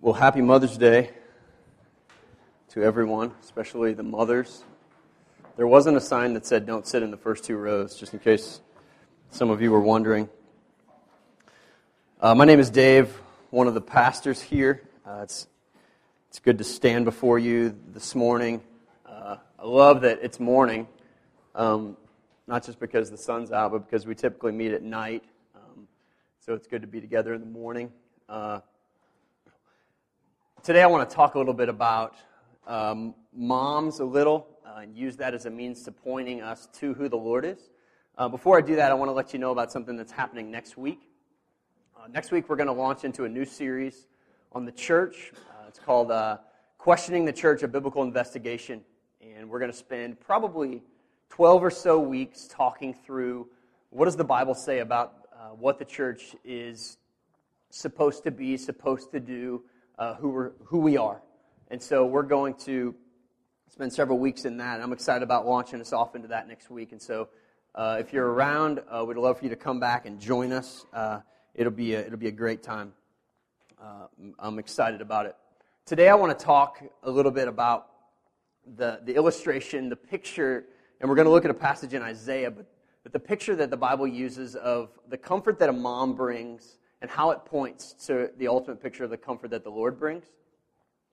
Well, happy Mother's Day to everyone, especially the mothers. There wasn't a sign that said don't sit in the first two rows, just in case some of you were wondering. Uh, my name is Dave, one of the pastors here. Uh, it's, it's good to stand before you this morning. Uh, I love that it's morning, um, not just because the sun's out, but because we typically meet at night. Um, so it's good to be together in the morning. Today, I want to talk a little bit about um, moms a little uh, and use that as a means to pointing us to who the Lord is. Uh, before I do that, I want to let you know about something that's happening next week. Uh, next week, we're going to launch into a new series on the church. Uh, it's called uh, Questioning the Church, a Biblical Investigation. And we're going to spend probably 12 or so weeks talking through what does the Bible say about uh, what the church is supposed to be, supposed to do, uh, who, we're, who we are. And so we're going to spend several weeks in that. I'm excited about launching us off into that next week. And so uh, if you're around, uh, we'd love for you to come back and join us. Uh, it'll, be a, it'll be a great time. Uh, I'm excited about it. Today I want to talk a little bit about the, the illustration, the picture, and we're going to look at a passage in Isaiah, but, but the picture that the Bible uses of the comfort that a mom brings and how it points to the ultimate picture of the comfort that the Lord brings.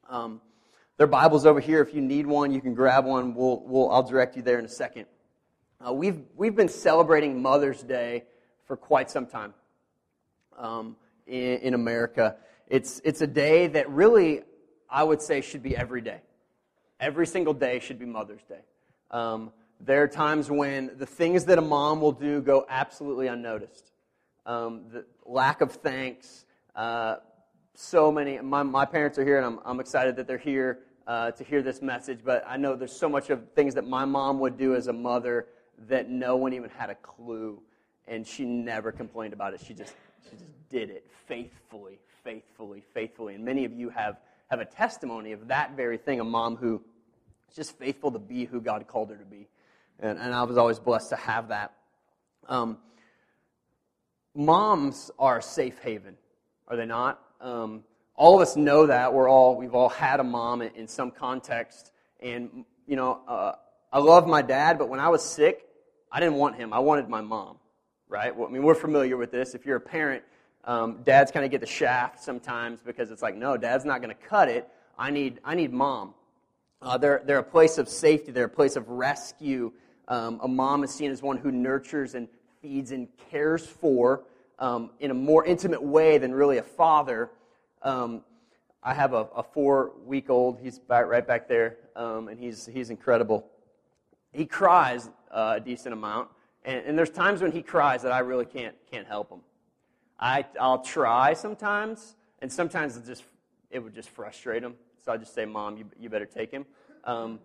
Um, there are Bibles over here. If you need one, you can grab one. We'll, we'll, I'll direct you there in a second. Uh, we've, we've been celebrating Mother's Day for quite some time um, in, in America. It's, it's a day that really, I would say, should be every day. Every single day should be Mother's Day. Um, there are times when the things that a mom will do go absolutely unnoticed um, the lack of thanks. Uh, so many, my, my parents are here, and I'm, I'm excited that they're here uh, to hear this message. But I know there's so much of things that my mom would do as a mother that no one even had a clue, and she never complained about it. She just, she just did it faithfully, faithfully, faithfully. And many of you have, have a testimony of that very thing a mom who is just faithful to be who God called her to be. And, and I was always blessed to have that. Um, moms are a safe haven, are they not? Um, all of us know that. We're all we've all had a mom in, in some context, and you know, uh, I love my dad, but when I was sick, I didn't want him. I wanted my mom. Right? Well, I mean, we're familiar with this. If you're a parent, um, dads kind of get the shaft sometimes because it's like, no, dad's not going to cut it. I need I need mom. Uh, they're, they're a place of safety. They're a place of rescue. Um, a mom is seen as one who nurtures and feeds and cares for um, in a more intimate way than really a father. Um, I have a, a four week old. He's right back there, um, and he's, he's incredible. He cries uh, a decent amount, and, and, there's times when he cries that I really can't, can't help him. I, I'll try sometimes, and sometimes it, just, it would just frustrate him. So I just say, Mom, you, you better take him. Um,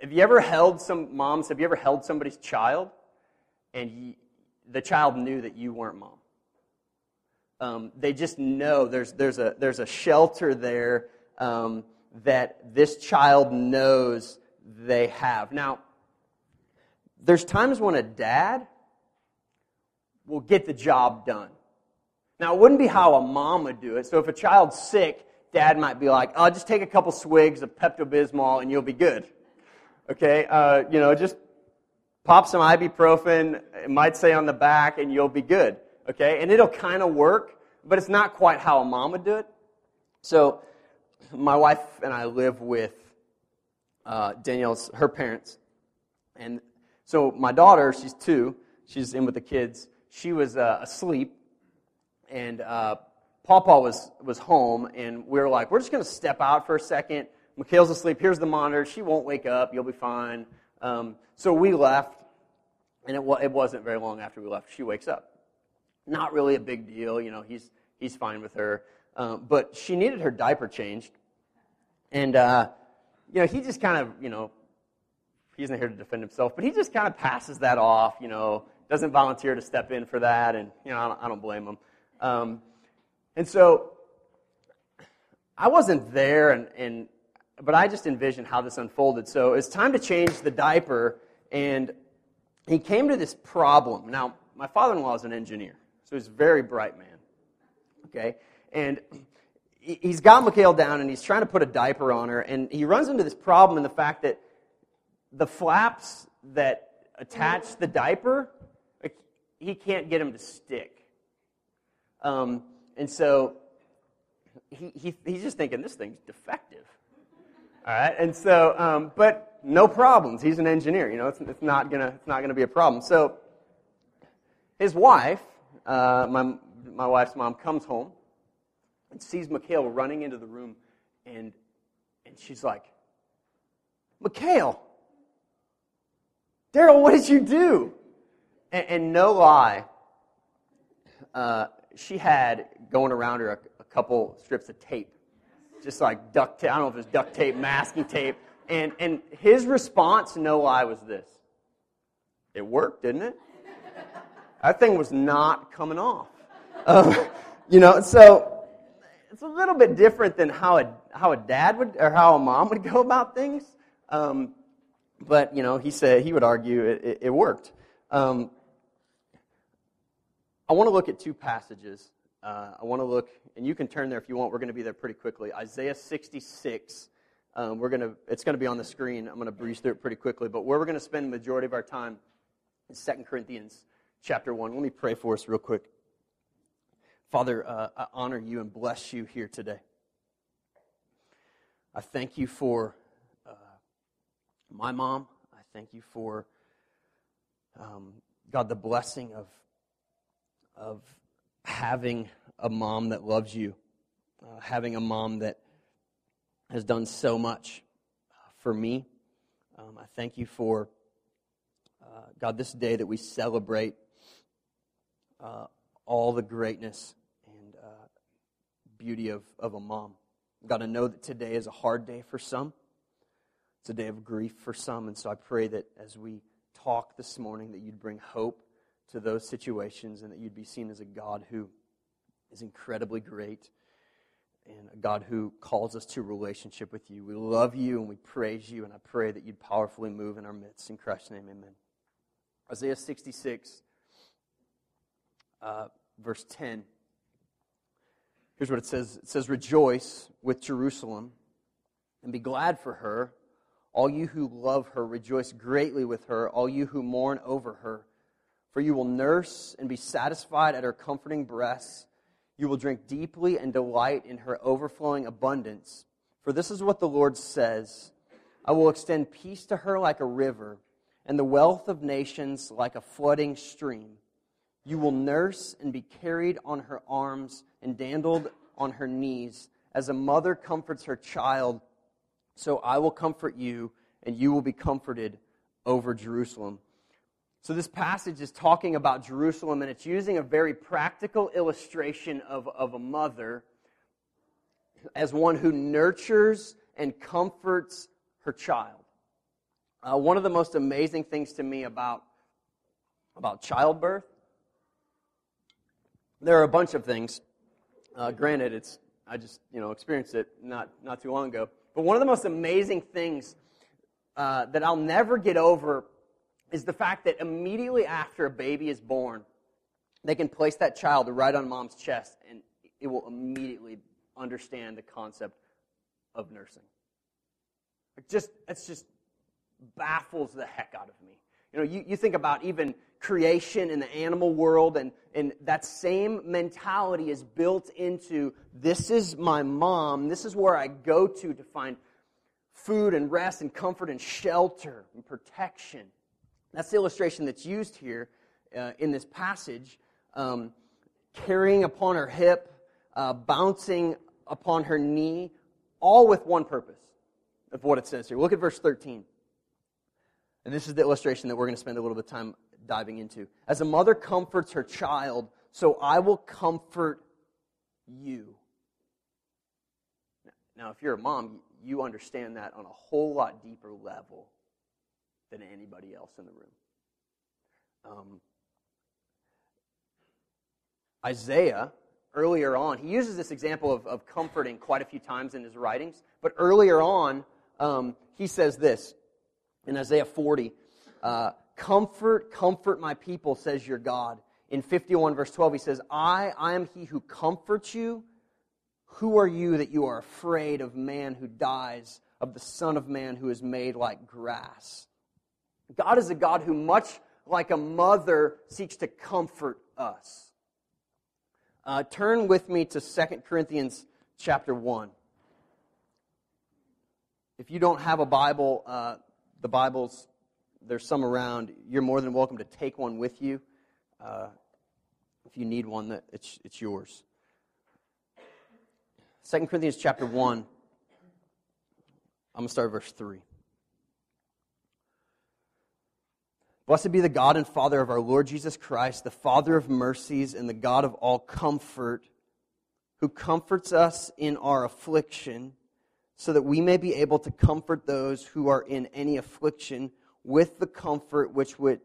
have you ever held some, moms, have you ever held somebody's child and you, the child knew that you weren't mom. Um, they just know there's, there's, a, there's a shelter there um, that this child knows they have. Now, there's times when a dad will get the job done. Now, it wouldn't be how a mom would do it. So if a child's sick, dad might be like, oh, just take a couple swigs of Pepto Bismol and you'll be good. Okay? Uh, you know, just Pop some ibuprofen, it might say on the back, and you'll be good. Okay? And it'll kind of work, but it's not quite how a mom would do it. So, my wife and I live with uh, Danielle's, her parents. And so, my daughter, she's two, she's in with the kids. She was uh, asleep, and uh, Pawpaw was, was home, and we were like, we're just going to step out for a second. Mikhail's asleep. Here's the monitor. She won't wake up. You'll be fine. Um, so we left, and it, it wasn't very long after we left. She wakes up. Not really a big deal, you know. He's he's fine with her, um, but she needed her diaper changed, and uh, you know he just kind of you know he's not here to defend himself, but he just kind of passes that off, you know, doesn't volunteer to step in for that, and you know I don't, I don't blame him. Um, and so I wasn't there, and, and but I just envisioned how this unfolded. So it's time to change the diaper, and he came to this problem. Now, my father in law is an engineer, so he's a very bright man. Okay? And he's got Mikhail down and he's trying to put a diaper on her, and he runs into this problem in the fact that the flaps that attach the diaper, like, he can't get them to stick. Um, and so he, he, he's just thinking, this thing's defective. All right, and so, um, but no problems. He's an engineer, you know, it's, it's not gonna, it's not gonna be a problem. So his wife, uh, my, my wife's mom, comes home and sees Mikhail running into the room, and, and she's like, Mikhail, Daryl, what did you do? And, and no lie, uh, she had going around her a, a couple strips of tape just like duct tape. I don't know if it was duct tape, masking tape. And, and his response, no lie, was this It worked, didn't it? That thing was not coming off. Um, you know, so it's a little bit different than how a, how a dad would, or how a mom would go about things. Um, but, you know, he said, he would argue it, it, it worked. Um, I want to look at two passages uh, I want to look, and you can turn there if you want. We're going to be there pretty quickly. Isaiah 66. Um, we're to, it's going to be on the screen. I'm going to breeze through it pretty quickly. But where we're going to spend the majority of our time is 2 Corinthians chapter 1. Let me pray for us real quick. Father, uh, I honor you and bless you here today. I thank you for uh, my mom. I thank you for, um, God, the blessing of, of having a mom that loves you, uh, having a mom that has done so much uh, for me. Um, I thank you for, uh, God, this day that we celebrate uh, all the greatness and uh, beauty of, of a mom. God, I know that today is a hard day for some. It's a day of grief for some. And so I pray that as we talk this morning, that you'd bring hope to those situations and that you'd be seen as a God who is incredibly great and a God who calls us to relationship with you. We love you and we praise you, and I pray that you'd powerfully move in our midst. In Christ's name, amen. Isaiah 66, uh, verse 10. Here's what it says It says, Rejoice with Jerusalem and be glad for her. All you who love her, rejoice greatly with her. All you who mourn over her, for you will nurse and be satisfied at her comforting breasts. You will drink deeply and delight in her overflowing abundance. For this is what the Lord says I will extend peace to her like a river, and the wealth of nations like a flooding stream. You will nurse and be carried on her arms and dandled on her knees. As a mother comforts her child, so I will comfort you, and you will be comforted over Jerusalem. So, this passage is talking about Jerusalem, and it's using a very practical illustration of, of a mother as one who nurtures and comforts her child. Uh, one of the most amazing things to me about, about childbirth, there are a bunch of things. Uh, granted, it's I just you know experienced it not not too long ago. But one of the most amazing things uh, that I'll never get over is the fact that immediately after a baby is born, they can place that child right on mom's chest and it will immediately understand the concept of nursing. It just, it just baffles the heck out of me. You know, you, you think about even creation in the animal world, and, and that same mentality is built into this is my mom, this is where I go to to find food and rest and comfort and shelter and protection. That's the illustration that's used here uh, in this passage. Um, carrying upon her hip, uh, bouncing upon her knee, all with one purpose of what it says here. Look at verse 13. And this is the illustration that we're going to spend a little bit of time diving into. As a mother comforts her child, so I will comfort you. Now, if you're a mom, you understand that on a whole lot deeper level than anybody else in the room. Um, Isaiah, earlier on, he uses this example of, of comforting quite a few times in his writings, but earlier on, um, he says this in Isaiah 40 uh, Comfort, comfort my people, says your God. In 51, verse 12, he says, I, I am he who comforts you, Who are you that you are afraid of man who dies, of the Son of Man who is made like grass? God is a God who, much like a mother, seeks to comfort us. Uh, turn with me to 2 Corinthians chapter 1. If you don't have a Bible, uh, the Bibles, there's some around. You're more than welcome to take one with you. Uh, if you need one, that it's, it's yours. 2 Corinthians chapter 1. I'm going to start verse 3. Blessed be the God and Father of our Lord Jesus Christ, the Father of mercies and the God of all comfort, who comforts us in our affliction so that we may be able to comfort those who are in any affliction with the comfort which with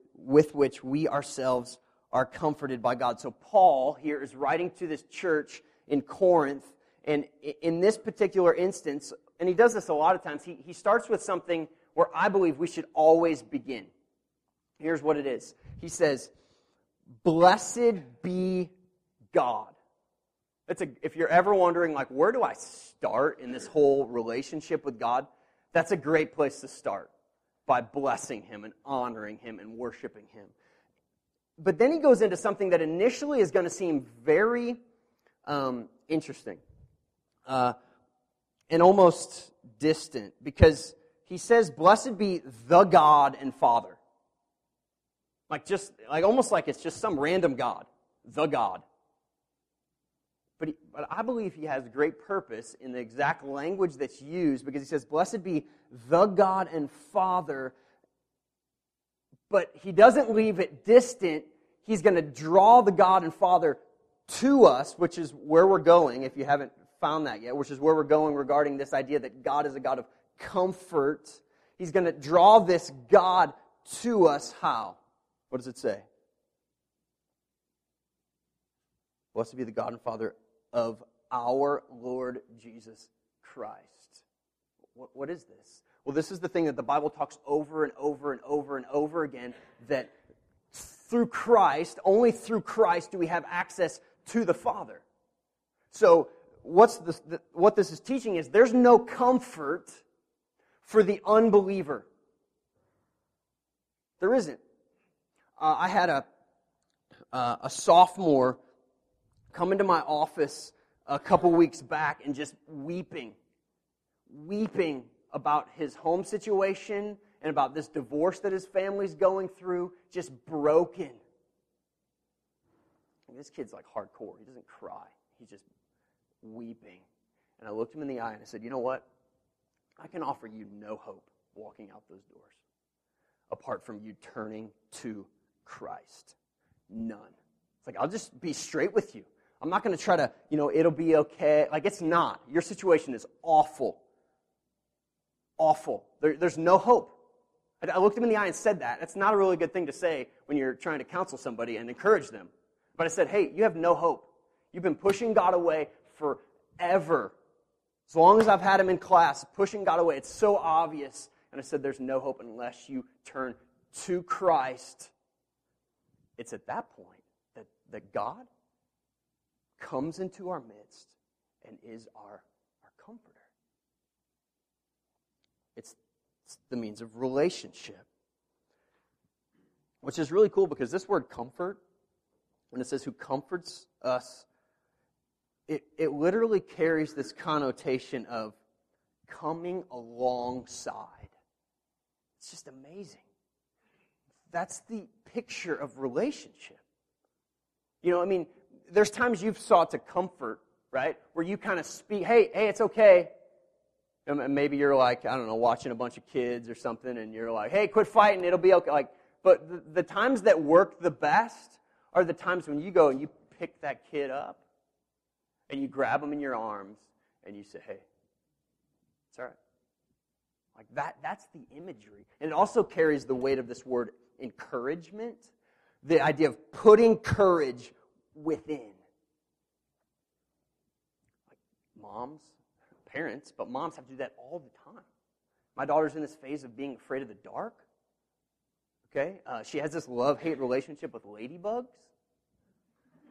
which we ourselves are comforted by God. So, Paul here is writing to this church in Corinth, and in this particular instance, and he does this a lot of times, he, he starts with something where I believe we should always begin. Here's what it is He says, Blessed be God. That's a, if you're ever wondering, like, where do I start in this whole relationship with God? That's a great place to start by blessing Him and honoring Him and worshiping Him. But then he goes into something that initially is going to seem very um, interesting uh, and almost distant because he says, Blessed be the God and Father. Like just like almost like it's just some random God, the God. But, he, but I believe he has great purpose in the exact language that's used because he says, Blessed be the God and Father. But he doesn't leave it distant. He's going to draw the God and Father to us, which is where we're going, if you haven't found that yet, which is where we're going regarding this idea that God is a God of comfort. He's going to draw this God to us. How? What does it say? Blessed be the God and Father of our Lord Jesus Christ. What, what is this? Well, this is the thing that the Bible talks over and over and over and over again that through Christ, only through Christ do we have access to the Father. So, what's the, what this is teaching is there's no comfort for the unbeliever. There isn't. Uh, I had a, uh, a sophomore come into my office a couple weeks back and just weeping, weeping about his home situation and about this divorce that his family's going through, just broken. And this kid's like hardcore. He doesn't cry, he's just weeping. And I looked him in the eye and I said, You know what? I can offer you no hope walking out those doors apart from you turning to Christ. None. It's like, I'll just be straight with you. I'm not going to try to, you know, it'll be okay. Like, it's not. Your situation is awful. Awful. There, there's no hope. I, I looked him in the eye and said that. That's not a really good thing to say when you're trying to counsel somebody and encourage them. But I said, hey, you have no hope. You've been pushing God away forever. As long as I've had him in class, pushing God away, it's so obvious. And I said, there's no hope unless you turn to Christ. It's at that point that, that God comes into our midst and is our, our comforter. It's, it's the means of relationship. Which is really cool because this word comfort, when it says who comforts us, it, it literally carries this connotation of coming alongside. It's just amazing. That's the picture of relationship. You know, I mean, there's times you've sought to comfort, right? Where you kind of speak, hey, hey, it's okay. And maybe you're like, I don't know, watching a bunch of kids or something, and you're like, hey, quit fighting, it'll be okay. Like, but the, the times that work the best are the times when you go and you pick that kid up and you grab them in your arms and you say, hey, it's all right. Like that, that's the imagery. And it also carries the weight of this word encouragement, the idea of putting courage within. Like moms, parents, but moms have to do that all the time. My daughter's in this phase of being afraid of the dark. Okay? Uh, she has this love hate relationship with ladybugs.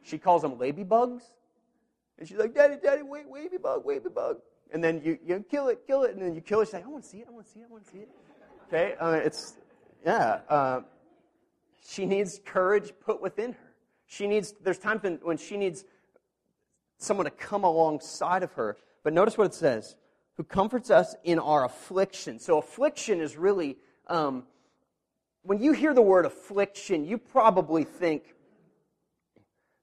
She calls them ladybugs. And she's like, Daddy, Daddy, wait, wavy bug, wavy bug. And then you, you kill it, kill it, and then you kill it. She's like, I want to see it, I want to see it, I want to see it. Okay? Uh, it's, yeah. Uh, she needs courage put within her. She needs, there's times when, when she needs someone to come alongside of her. But notice what it says who comforts us in our affliction. So, affliction is really, um, when you hear the word affliction, you probably think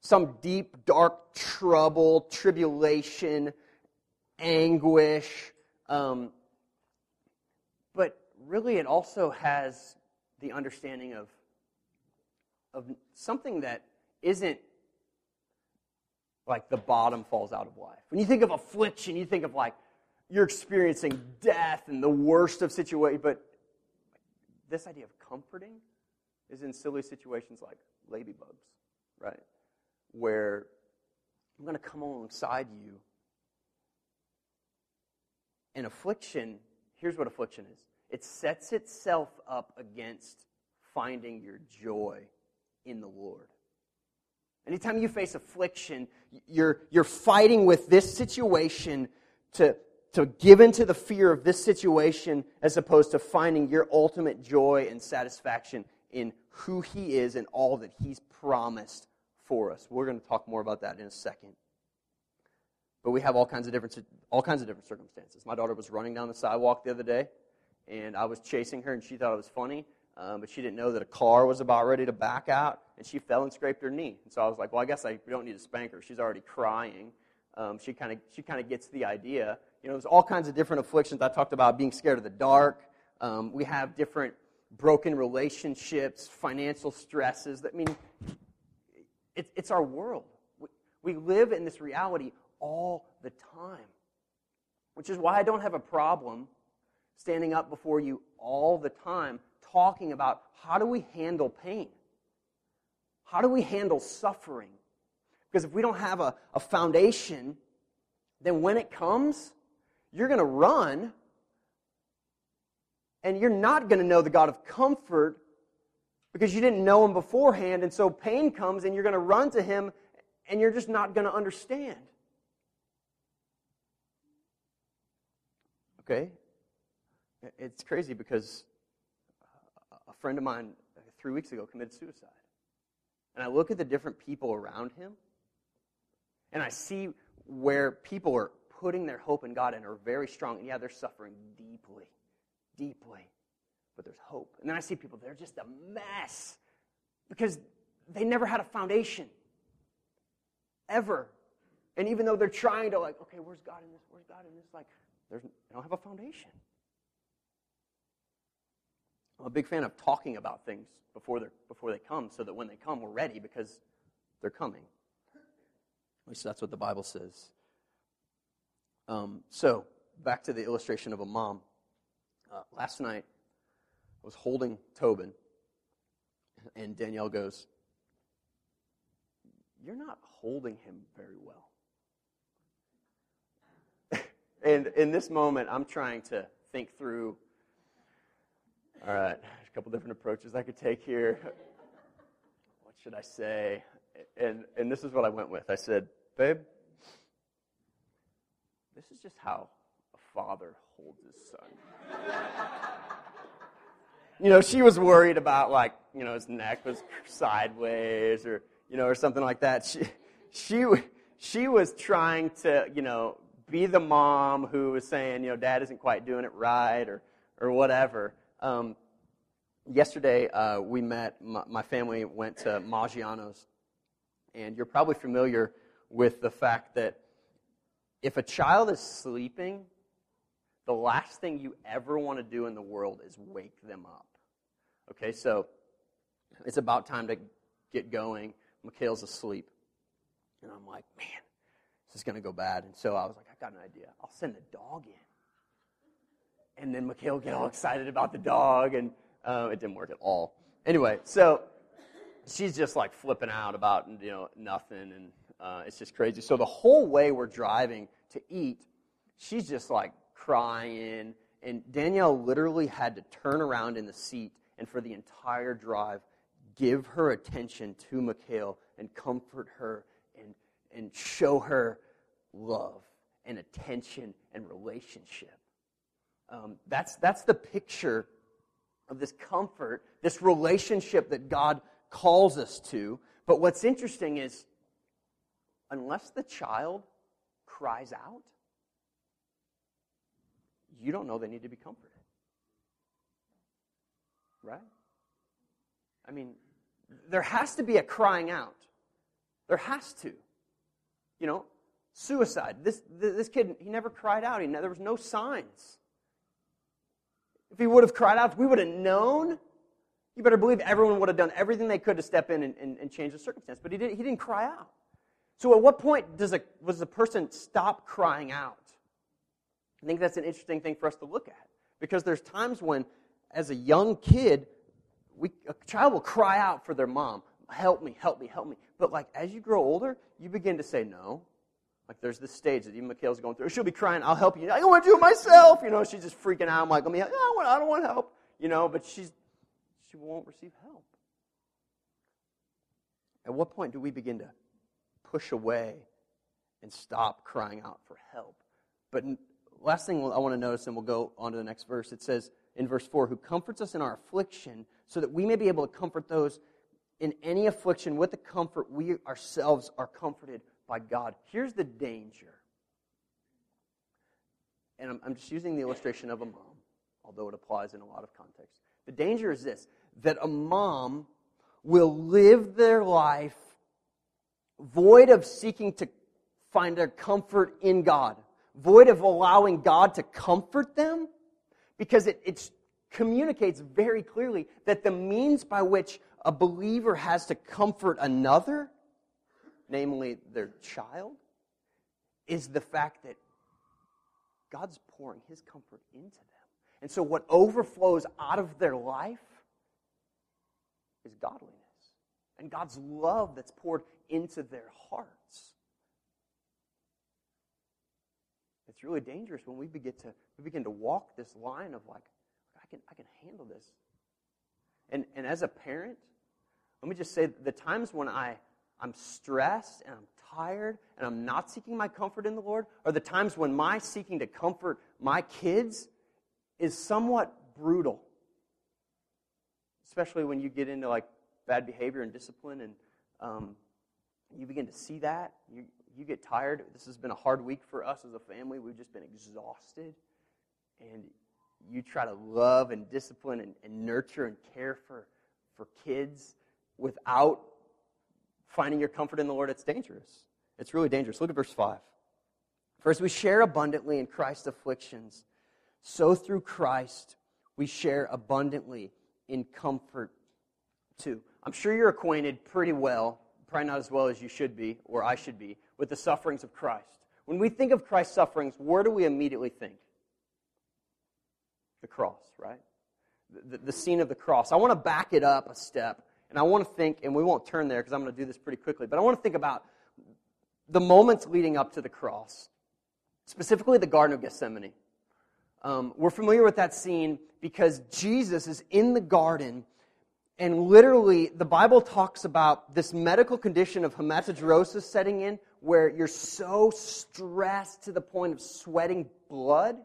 some deep, dark trouble, tribulation, anguish. Um, but really, it also has the understanding of, of something that isn't like the bottom falls out of life. When you think of affliction, you think of like you're experiencing death and the worst of situations, but this idea of comforting is in silly situations like ladybugs, right? Where I'm going to come alongside you. And affliction, here's what affliction is it sets itself up against finding your joy in the Lord. Anytime you face affliction, you're, you're fighting with this situation to, to give into the fear of this situation as opposed to finding your ultimate joy and satisfaction in who He is and all that He's promised for us. We're going to talk more about that in a second. But we have all kinds of different, all kinds of different circumstances. My daughter was running down the sidewalk the other day, and I was chasing her, and she thought it was funny. Um, but she didn't know that a car was about ready to back out, and she fell and scraped her knee. And so I was like, well, I guess I don't need to spank her. She's already crying. Um, she kind of she kind of gets the idea. You know, there's all kinds of different afflictions. I talked about being scared of the dark. Um, we have different broken relationships, financial stresses. That I mean, it, it's our world. We, we live in this reality all the time, which is why I don't have a problem standing up before you all the time talking about how do we handle pain? How do we handle suffering? Because if we don't have a, a foundation, then when it comes, you're going to run and you're not going to know the God of comfort because you didn't know him beforehand. And so pain comes and you're going to run to him and you're just not going to understand. Okay? It's crazy because friend of mine uh, three weeks ago committed suicide. And I look at the different people around him, and I see where people are putting their hope in God and are very strong. And yeah, they're suffering deeply, deeply, but there's hope. And then I see people, they're just a mess because they never had a foundation, ever. And even though they're trying to, like, okay, where's God in this? Where's God in this? Like, there's, they don't have a foundation. I'm a big fan of talking about things before, they before they come so that when they come, we're ready because they're coming. At least that's what the Bible says. Um, so, back to the illustration of a mom. Uh, last night, I was holding Tobin, and Danielle goes, You're not holding him very well. and in this moment, I'm trying to think through all right, a couple different approaches I could take here. What should I say? And, and this is what I went with. I said, Babe, this is just how a father holds his son. you know, she was worried about, like, you know, his neck was sideways or, you know, or something like that. She, she, she was trying to, you know, be the mom who was saying, you know, dad isn't quite doing it right or, or whatever. Um, yesterday, uh, we met, my, my, family went to Maggiano's, and you're probably familiar with the fact that if a child is sleeping, the last thing you ever want to do in the world is wake them up. Okay, so it's about time to get going. Mikhail's asleep. And I'm like, man, this is going to go bad. And so I was like, I got an idea. I'll send the dog in and then Mikhail get all excited about the dog, and uh, it didn't work at all. Anyway, so she's just like flipping out about you know nothing, and uh, it's just crazy. So the whole way we're driving to eat, she's just like crying, and Danielle literally had to turn around in the seat and for the entire drive give her attention to Mikhail and comfort her and and show her love and attention and relationship. Um, that's, that's the picture of this comfort, this relationship that God calls us to. But what's interesting is, unless the child cries out, you don't know they need to be comforted. Right? I mean, there has to be a crying out. There has to. You know, suicide. This, this kid, he never cried out. He, there was no signs. If he would have cried out, we would have known, you better believe everyone would have done everything they could to step in and, and, and change the circumstance. But he, didn't, he didn't cry out. So at what point does a, does a person stop crying out? I think that's an interesting thing for us to look at. Because there's times when, as a young kid, we, a child will cry out for their mom, help me, help me, help me. But like as you grow older, you begin to say no. Like there's this stage that even Mikhail's going through. She'll be crying, I'll help you. I don't want to do it myself. You know, she's just freaking out. I'm like, let me, I don't want, I don't want help. You know, but she's, she won't receive help. At what point do we begin to push away and stop crying out for help? But last thing I want to notice, and we'll go on to the next verse. It says in verse 4 Who comforts us in our affliction, so that we may be able to comfort those in any affliction with the comfort we ourselves are comforted by God. Here's the danger. And I'm, I'm just using the illustration of a mom, although it applies in a lot of contexts. The danger is this that a mom will live their life void of seeking to find their comfort in God, void of allowing God to comfort them, because it it's, communicates very clearly that the means by which a believer has to comfort another namely their child, is the fact that God's pouring his comfort into them. And so what overflows out of their life is godliness and God's love that's poured into their hearts. It's really dangerous when we begin to we begin to walk this line of like, I can I can handle this. And and as a parent, let me just say the times when I I'm stressed and I'm tired and I'm not seeking my comfort in the Lord are the times when my seeking to comfort my kids is somewhat brutal. Especially when you get into like bad behavior and discipline and um, you begin to see that. You, you get tired. This has been a hard week for us as a family. We've just been exhausted. And you try to love and discipline and, and nurture and care for, for kids without finding your comfort in the Lord, it's dangerous. It's really dangerous. Look at verse 5. For as we share abundantly in Christ's afflictions, so through Christ we share abundantly in comfort too. I'm sure you're acquainted pretty well, probably not as well as you should be, or I should be, with the sufferings of Christ. When we think of Christ's sufferings, where do we immediately think? The cross, right? The, the scene of the cross. I want to back it up a step and I want to think, and we won't turn there because I'm going to do this pretty quickly, but I want to think about the moments leading up to the cross, specifically the Garden of Gethsemane. Um, we're familiar with that scene because Jesus is in the garden, and literally, the Bible talks about this medical condition of hematidrosis setting in, where you're so stressed to the point of sweating blood,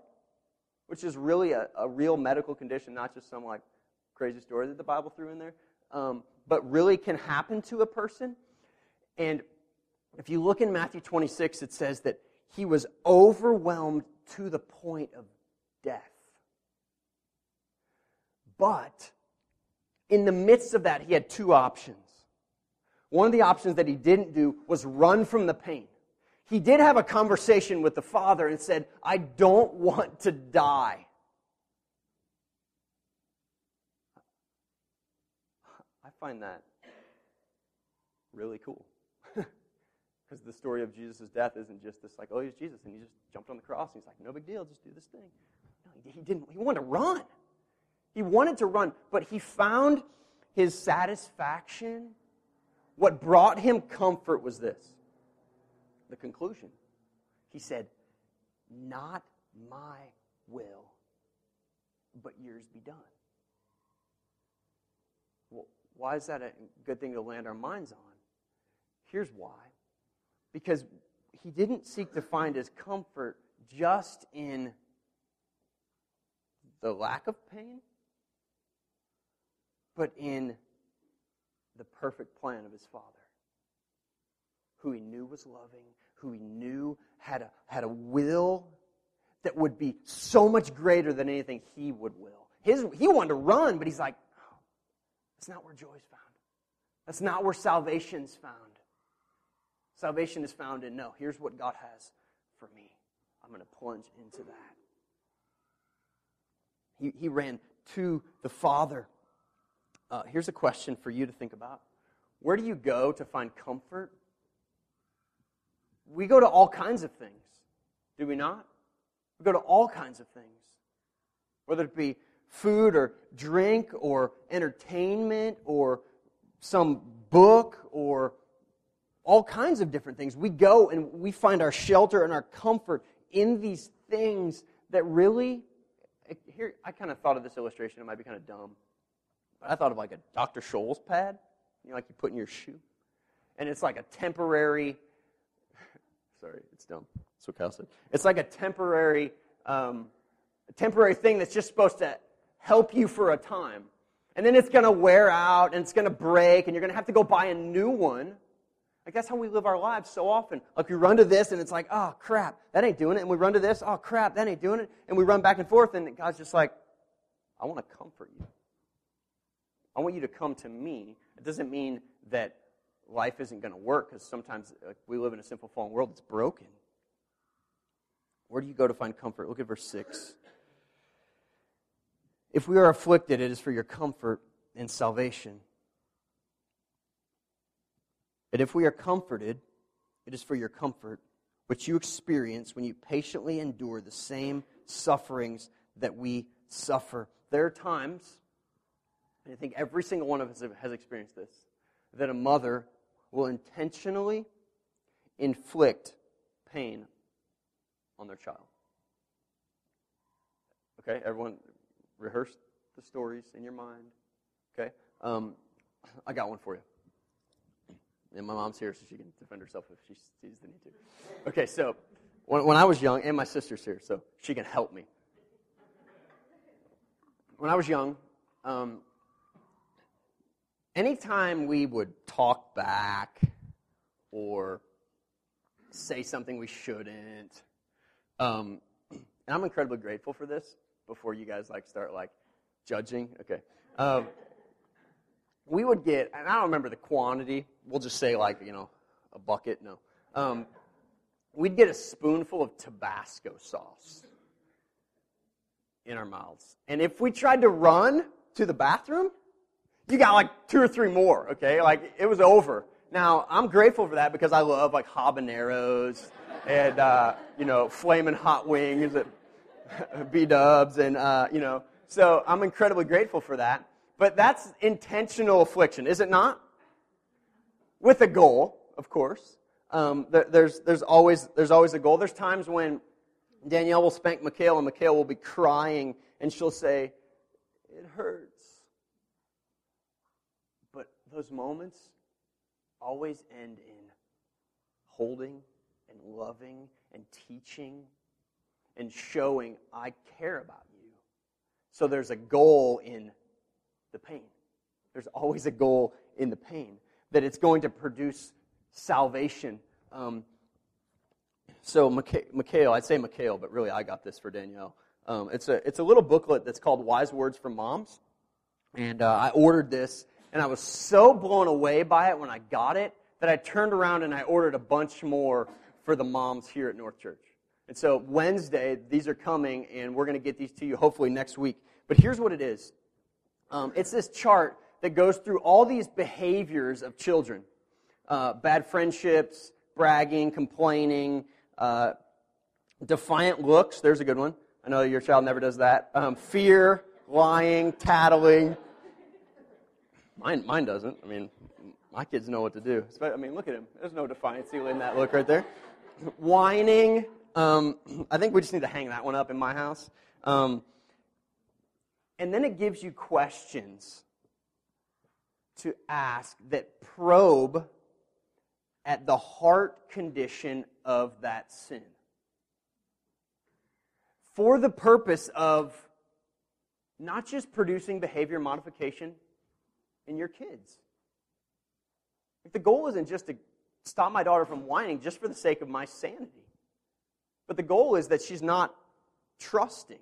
which is really a, a real medical condition, not just some like crazy story that the Bible threw in there um, but really can happen to a person. And if you look in Matthew 26, it says that he was overwhelmed to the point of death. But in the midst of that, he had two options. One of the options that he didn't do was run from the pain. He did have a conversation with the Father and said, I don't want to die. Find that really cool. Because the story of Jesus' death isn't just this, like, oh, he's Jesus, and he just jumped on the cross, and he's like, no big deal, just do this thing. No, he didn't. He wanted to run. He wanted to run, but he found his satisfaction. What brought him comfort was this the conclusion. He said, Not my will, but yours be done. Why is that a good thing to land our minds on? Here's why. Because he didn't seek to find his comfort just in the lack of pain, but in the perfect plan of his Father, who he knew was loving, who he knew had a, had a will that would be so much greater than anything he would will. His, he wanted to run, but he's like, that's not where joy is found. That's not where salvation's found. Salvation is found in no, here's what God has for me. I'm going to plunge into that. He, he ran to the Father. Uh, here's a question for you to think about Where do you go to find comfort? We go to all kinds of things, do we not? We go to all kinds of things, whether it be food or drink or entertainment or some book or all kinds of different things. We go and we find our shelter and our comfort in these things that really. Here, I kind of thought of this illustration. It might be kind of dumb. But I thought of like a Dr. Scholl's pad, you know, like you put in your shoe. And it's like a temporary. Sorry, it's dumb. That's what Kyle said. It's like a temporary, um, a temporary thing that's just supposed to help you for a time. And then it's going to wear out and it's going to break and you're going to have to go buy a new one. Like that's how we live our lives so often. Like we run to this and it's like, oh crap, that ain't doing it. And we run to this, oh crap, that ain't doing it. And we run back and forth and God's just like, I want to comfort you. I want you to come to me. It doesn't mean that life isn't going to work because sometimes like, we live in a simple fallen world that's broken. Where do you go to find comfort? Look at verse 6. If we are afflicted, it is for your comfort and salvation. And if we are comforted, it is for your comfort, which you experience when you patiently endure the same sufferings that we suffer. There are times, and I think every single one of us has experienced this, that a mother will intentionally inflict pain on their child. Okay, everyone rehearse the stories in your mind. Okay, um, I got one for you. And my mom's here, so she can defend herself if she sees the need to. Okay, so when, when I was young, and my sister's here, so she can help me. When I was young, um, anytime we would talk back or say something we shouldn't, um, and I'm incredibly grateful for this. Before you guys like start like judging, okay. Um, we would get, and I don't remember the quantity. We'll just say like you know a bucket. No, um, we'd get a spoonful of Tabasco sauce in our mouths, and if we tried to run to the bathroom, you got like two or three more. Okay, like it was over. Now I'm grateful for that because I love like habaneros and uh, you know flaming hot wings at B Dubs, and uh, you know. So I'm incredibly grateful for that. But that's intentional affliction, is it not? With a goal, of course. Um, there, there's, there's, always, there's always a goal. There's times when Danielle will spank Mikhail, and Mikhail will be crying, and she'll say, It hurts. But those moments always end in holding and loving and teaching and showing I care about you. So there's a goal in the pain. There's always a goal in the pain that it's going to produce salvation. Um, so, Mikhail, I'd say Mikhail, but really I got this for Danielle. Um, it's, a, it's a little booklet that's called Wise Words from Moms. And uh, I ordered this, and I was so blown away by it when I got it that I turned around and I ordered a bunch more for the moms here at North Church. And so Wednesday, these are coming, and we're going to get these to you hopefully next week. But here's what it is um, it's this chart that goes through all these behaviors of children uh, bad friendships, bragging, complaining, uh, defiant looks. There's a good one. I know your child never does that. Um, fear, lying, tattling. Mine, mine doesn't. I mean, my kids know what to do. I mean, look at him. There's no defiance in that look right there. Whining, um, I think we just need to hang that one up in my house. Um, and then it gives you questions to ask that probe at the heart condition of that sin for the purpose of not just producing behavior modification in your kids. Like the goal isn't just to stop my daughter from whining just for the sake of my sanity, but the goal is that she's not trusting.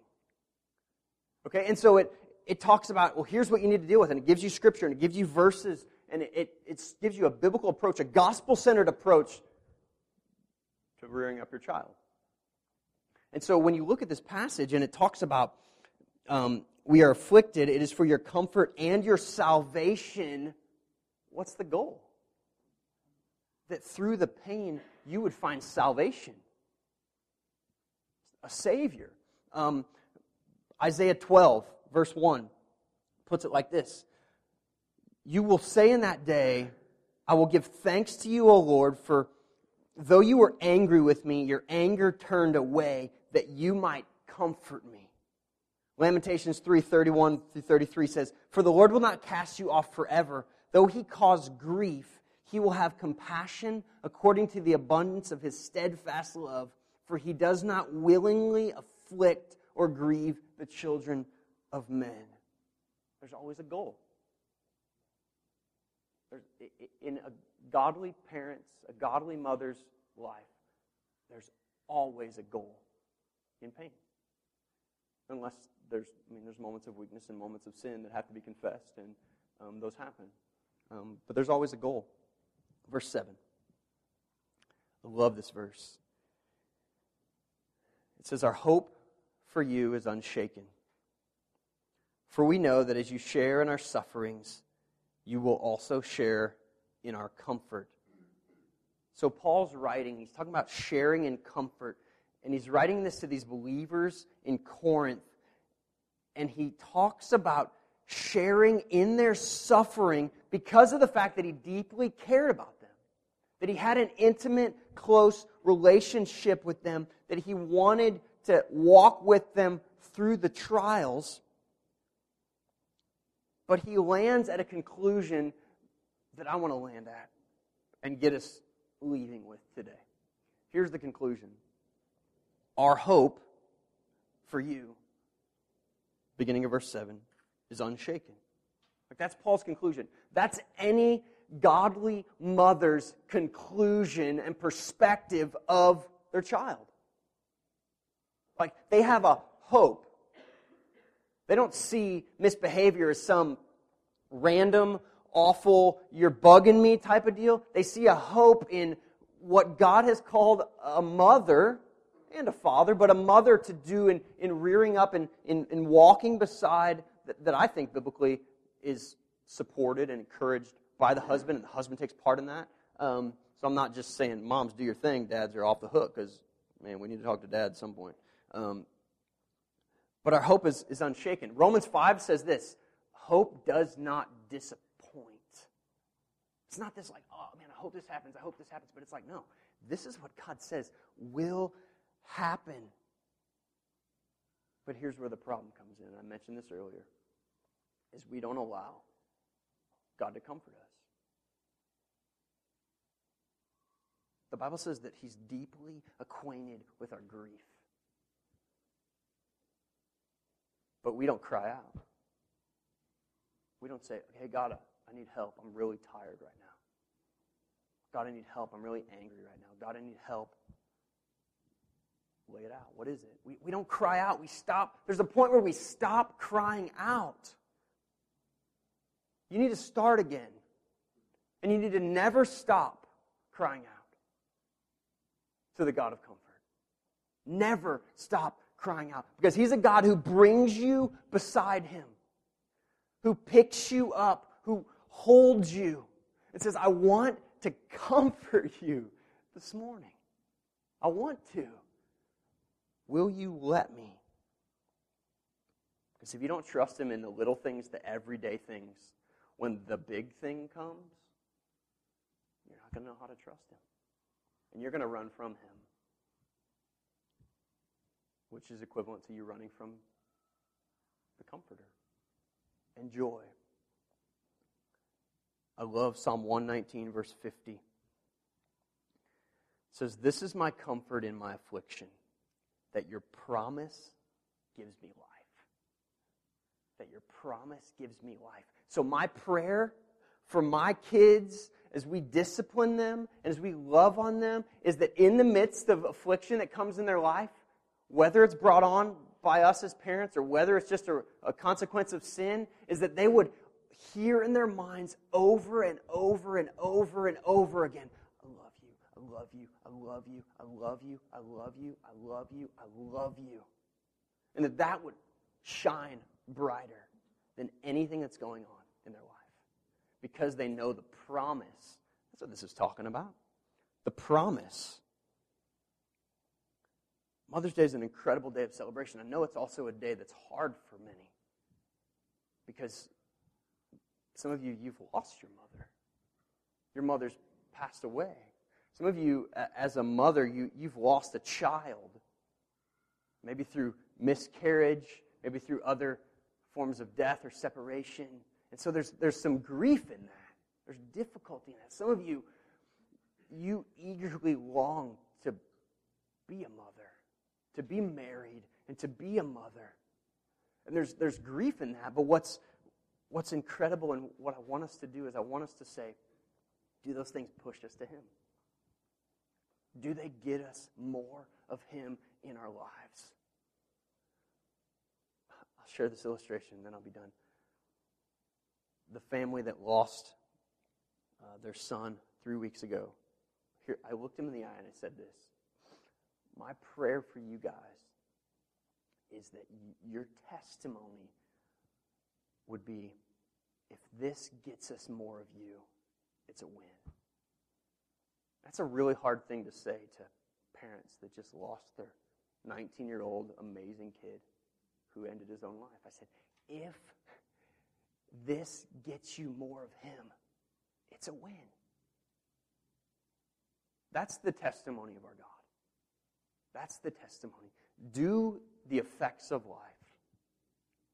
Okay, and so it, it talks about, well, here's what you need to deal with, and it gives you scripture, and it gives you verses, and it, it, it gives you a biblical approach, a gospel centered approach to rearing up your child. And so when you look at this passage and it talks about um, we are afflicted, it is for your comfort and your salvation. What's the goal? That through the pain you would find salvation, a Savior. Um, Isaiah 12, verse 1, puts it like this You will say in that day, I will give thanks to you, O Lord, for though you were angry with me, your anger turned away that you might comfort me. Lamentations 3 31 through 33 says, For the Lord will not cast you off forever. Though he cause grief, he will have compassion according to the abundance of his steadfast love, for he does not willingly afflict or grieve the children of men. There's always a goal. There's, in a godly parent's, a godly mother's life, there's always a goal in pain. Unless there's, I mean, there's moments of weakness and moments of sin that have to be confessed, and um, those happen. Um, but there's always a goal. Verse 7. I love this verse. It says, Our hope for you is unshaken. For we know that as you share in our sufferings, you will also share in our comfort. So, Paul's writing, he's talking about sharing in comfort. And he's writing this to these believers in Corinth and he talks about sharing in their suffering because of the fact that he deeply cared about them, that he had an intimate, close relationship with them, that he wanted to walk with them through the trials. But he lands at a conclusion that I want to land at and get us leaving with today. Here's the conclusion Our hope for you beginning of verse 7, is unshaken. Like that's Paul's conclusion. That's any godly mother's conclusion and perspective of their child. Like they have a hope. They don't see misbehavior as some random, awful, you're bugging me type of deal. They see a hope in what God has called a mother and a father, but a mother to do in, in rearing up and in, in walking beside that, that I think biblically is supported and encouraged by the husband, and the husband takes part in that. Um, so I'm not just saying, moms, do your thing, dads are off the hook, because, man, we need to talk to dad at some point. Um, but our hope is, is unshaken. Romans 5 says this hope does not disappoint. It's not this like, oh, man, I hope this happens, I hope this happens. But it's like, no, this is what God says will happen. But here's where the problem comes in. I mentioned this earlier. Is we don't allow God to comfort us. The Bible says that he's deeply acquainted with our grief. But we don't cry out. We don't say, hey, God, I need help. I'm really tired right now. God, I need help. I'm really angry right now. God, I need help lay it out. What is it? We, we don't cry out. We stop. There's a point where we stop crying out. You need to start again. And you need to never stop crying out to the God of comfort. Never stop crying out. Because He's a God who brings you beside Him, who picks you up, who holds you, and says, I want to comfort you this morning. I want to. Will you let me? Because if you don't trust Him in the little things, the everyday things, when the big thing comes, you're not going to know how to trust Him. And you're going to run from Him, which is equivalent to you running from the Comforter and joy. I love Psalm 119, verse 50. says, This is my comfort in my affliction, that your promise gives me life. That your promise gives me life. So, my prayer for my kids as we discipline them and as we love on them is that in the midst of affliction that comes in their life, whether it's brought on by us as parents or whether it's just a, a consequence of sin, is that they would hear in their minds over and over and over and over again I love you, I love you, I love you, I love you, I love you, I love you, I love you. And that that would shine brighter than anything that's going on in their life because they know the promise. That's what this is talking about. The promise. Mother's Day is an incredible day of celebration. I know it's also a day that's hard for many because some of you, you've lost your mother. Your mother's passed away. Some of you, as a mother, you, you've lost a child. Maybe through miscarriage, maybe through other forms of death or separation. And so there's, there's some grief in that. There's difficulty in that. Some of you, you eagerly long to be a mother, to be married, and to be a mother. And there's, there's grief in that. But what's, what's incredible and what I want us to do is I want us to say, do those things push us to Him? Do they get us more of Him in our lives? I'll share this illustration, then I'll be done the family that lost uh, their son three weeks ago, here I looked him in the eye and I said this My prayer for you guys is that your testimony would be if this gets us more of you, it's a win. That's a really hard thing to say to parents that just lost their 19 year old amazing kid who ended his own life. I said, if this gets you more of Him, it's a win. That's the testimony of our God. That's the testimony. Do the effects of life,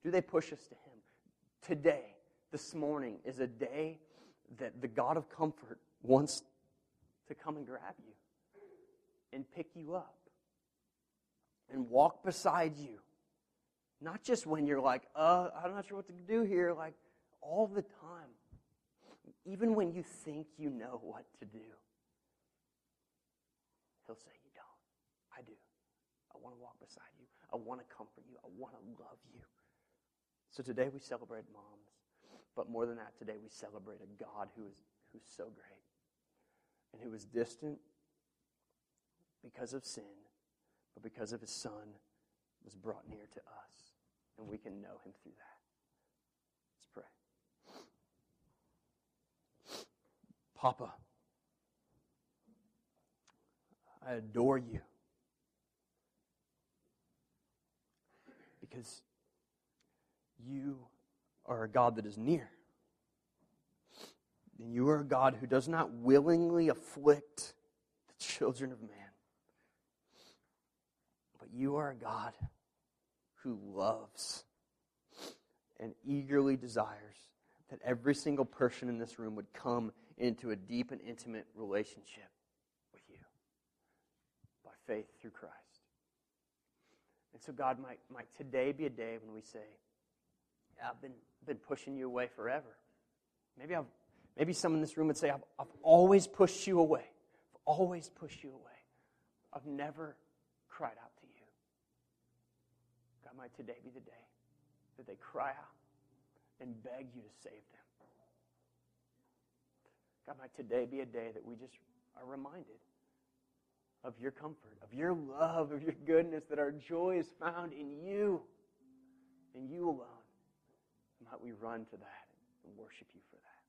do they push us to Him? Today, this morning, is a day that the God of comfort wants to come and grab you and pick you up and walk beside you. Not just when you're like, uh, I'm not sure what to do here. Like, all the time. Even when you think you know what to do, He'll say, You don't. I do. I want to walk beside you. I want to comfort you. I want to love you. So today we celebrate moms. But more than that, today we celebrate a God who is who's so great and who is distant because of sin, but because of his son was brought near to us. And we can know him through that. Papa, I adore you because you are a God that is near. And you are a God who does not willingly afflict the children of man. But you are a God who loves and eagerly desires that every single person in this room would come into a deep and intimate relationship with you by faith through Christ. And so, God, might, might today be a day when we say, I've been, been pushing you away forever. Maybe, I've, maybe some in this room would say, I've, I've always pushed you away. I've always pushed you away. I've never cried out to you. God, might today be the day that they cry out and beg you to save them. God, might today be a day that we just are reminded of your comfort, of your love, of your goodness, that our joy is found in you, in you alone. And might we run to that and worship you for that.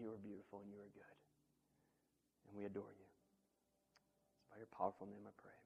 You are beautiful and you are good. And we adore you. It's by your powerful name I pray.